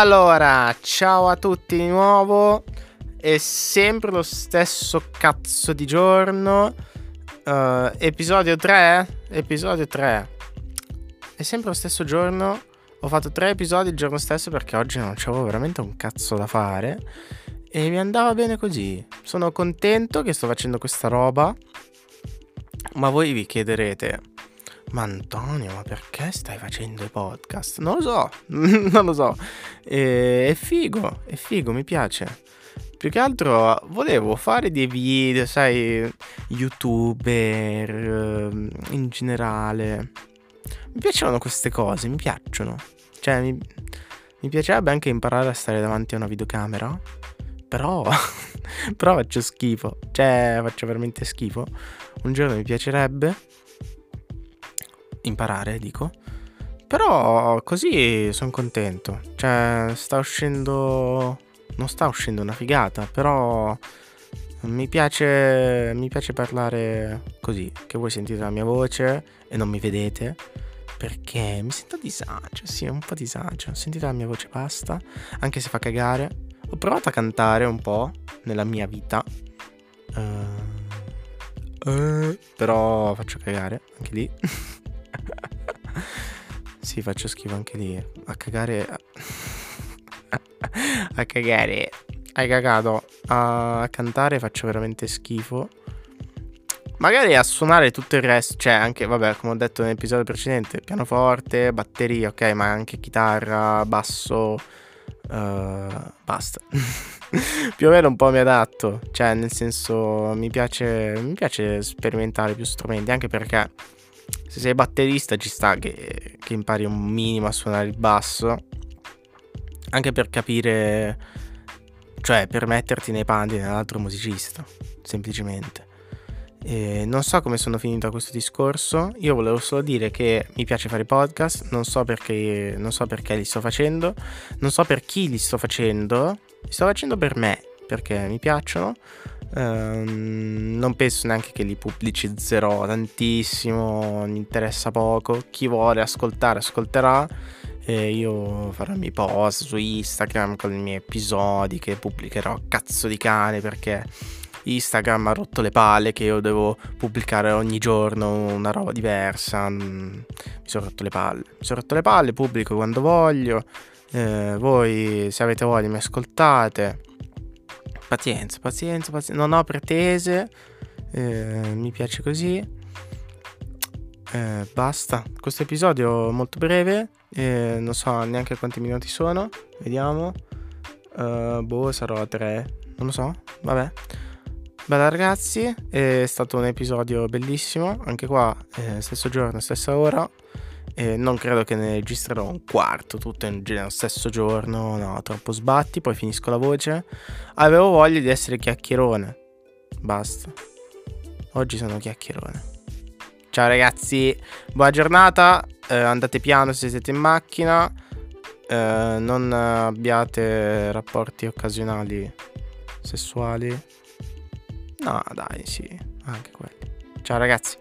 Allora, ciao a tutti di nuovo. È sempre lo stesso cazzo di giorno. Uh, episodio 3? Episodio 3. È sempre lo stesso giorno. Ho fatto tre episodi il giorno stesso perché oggi non c'avevo veramente un cazzo da fare. E mi andava bene così. Sono contento che sto facendo questa roba. Ma voi vi chiederete, ma Antonio, ma perché stai facendo i podcast? Non lo so, non lo so. E, è figo, è figo, mi piace. Più che altro volevo fare dei video, sai, youtuber ehm, in generale. Mi piacciono queste cose, mi piacciono. Cioè, mi, mi piacerebbe anche imparare a stare davanti a una videocamera. Però, però faccio schifo. Cioè, faccio veramente schifo. Un giorno mi piacerebbe imparare, dico. Però così sono contento. Cioè, sta uscendo. Non sta uscendo una figata, però. Mi piace, mi piace parlare così, che voi sentite la mia voce e non mi vedete, perché mi sento a disagio, sì, un po' a disagio. Sentite la mia voce, basta, anche se fa cagare. Ho provato a cantare un po' nella mia vita, uh, uh, però faccio cagare anche lì. sì, faccio schifo anche lì. A cagare. a cagare. Hai cagato. A cantare faccio veramente schifo. Magari a suonare tutto il resto, cioè anche, vabbè, come ho detto nell'episodio precedente, pianoforte, batteria, ok, ma anche chitarra, basso, uh, basta. più o meno un po' mi adatto, cioè nel senso mi piace, mi piace sperimentare più strumenti, anche perché se sei batterista ci sta che, che impari un minimo a suonare il basso, anche per capire, cioè per metterti nei panni dell'altro musicista, semplicemente. E non so come sono finito a questo discorso, io volevo solo dire che mi piace fare podcast, non so perché, non so perché li sto facendo, non so per chi li sto facendo, li sto facendo per me, perché mi piacciono, Um, non penso neanche che li pubblicizzerò tantissimo, mi interessa poco. Chi vuole ascoltare, ascolterà. E io farò i miei post su Instagram con i miei episodi che pubblicherò cazzo di cane perché Instagram ha rotto le palle che io devo pubblicare ogni giorno una roba diversa. Mm, mi sono rotto le palle. Mi sono rotto le palle, pubblico quando voglio. Eh, voi se avete voglia mi ascoltate pazienza, pazienza, pazienza. Non ho pretese. Eh, mi piace così. Eh, basta. Questo episodio è molto breve. Eh, non so neanche quanti minuti sono. Vediamo. Uh, boh, sarò a tre. Non lo so. Vabbè. Bella ragazzi, è stato un episodio bellissimo. Anche qua, eh, stesso giorno, stessa ora. E non credo che ne registrerò un quarto tutto nello stesso giorno, no, troppo sbatti, poi finisco la voce. Avevo voglia di essere chiacchierone. Basta. Oggi sono chiacchierone. Ciao ragazzi, buona giornata, eh, andate piano se siete in macchina, eh, non abbiate rapporti occasionali sessuali. No, dai, sì, anche quelli. Ciao ragazzi.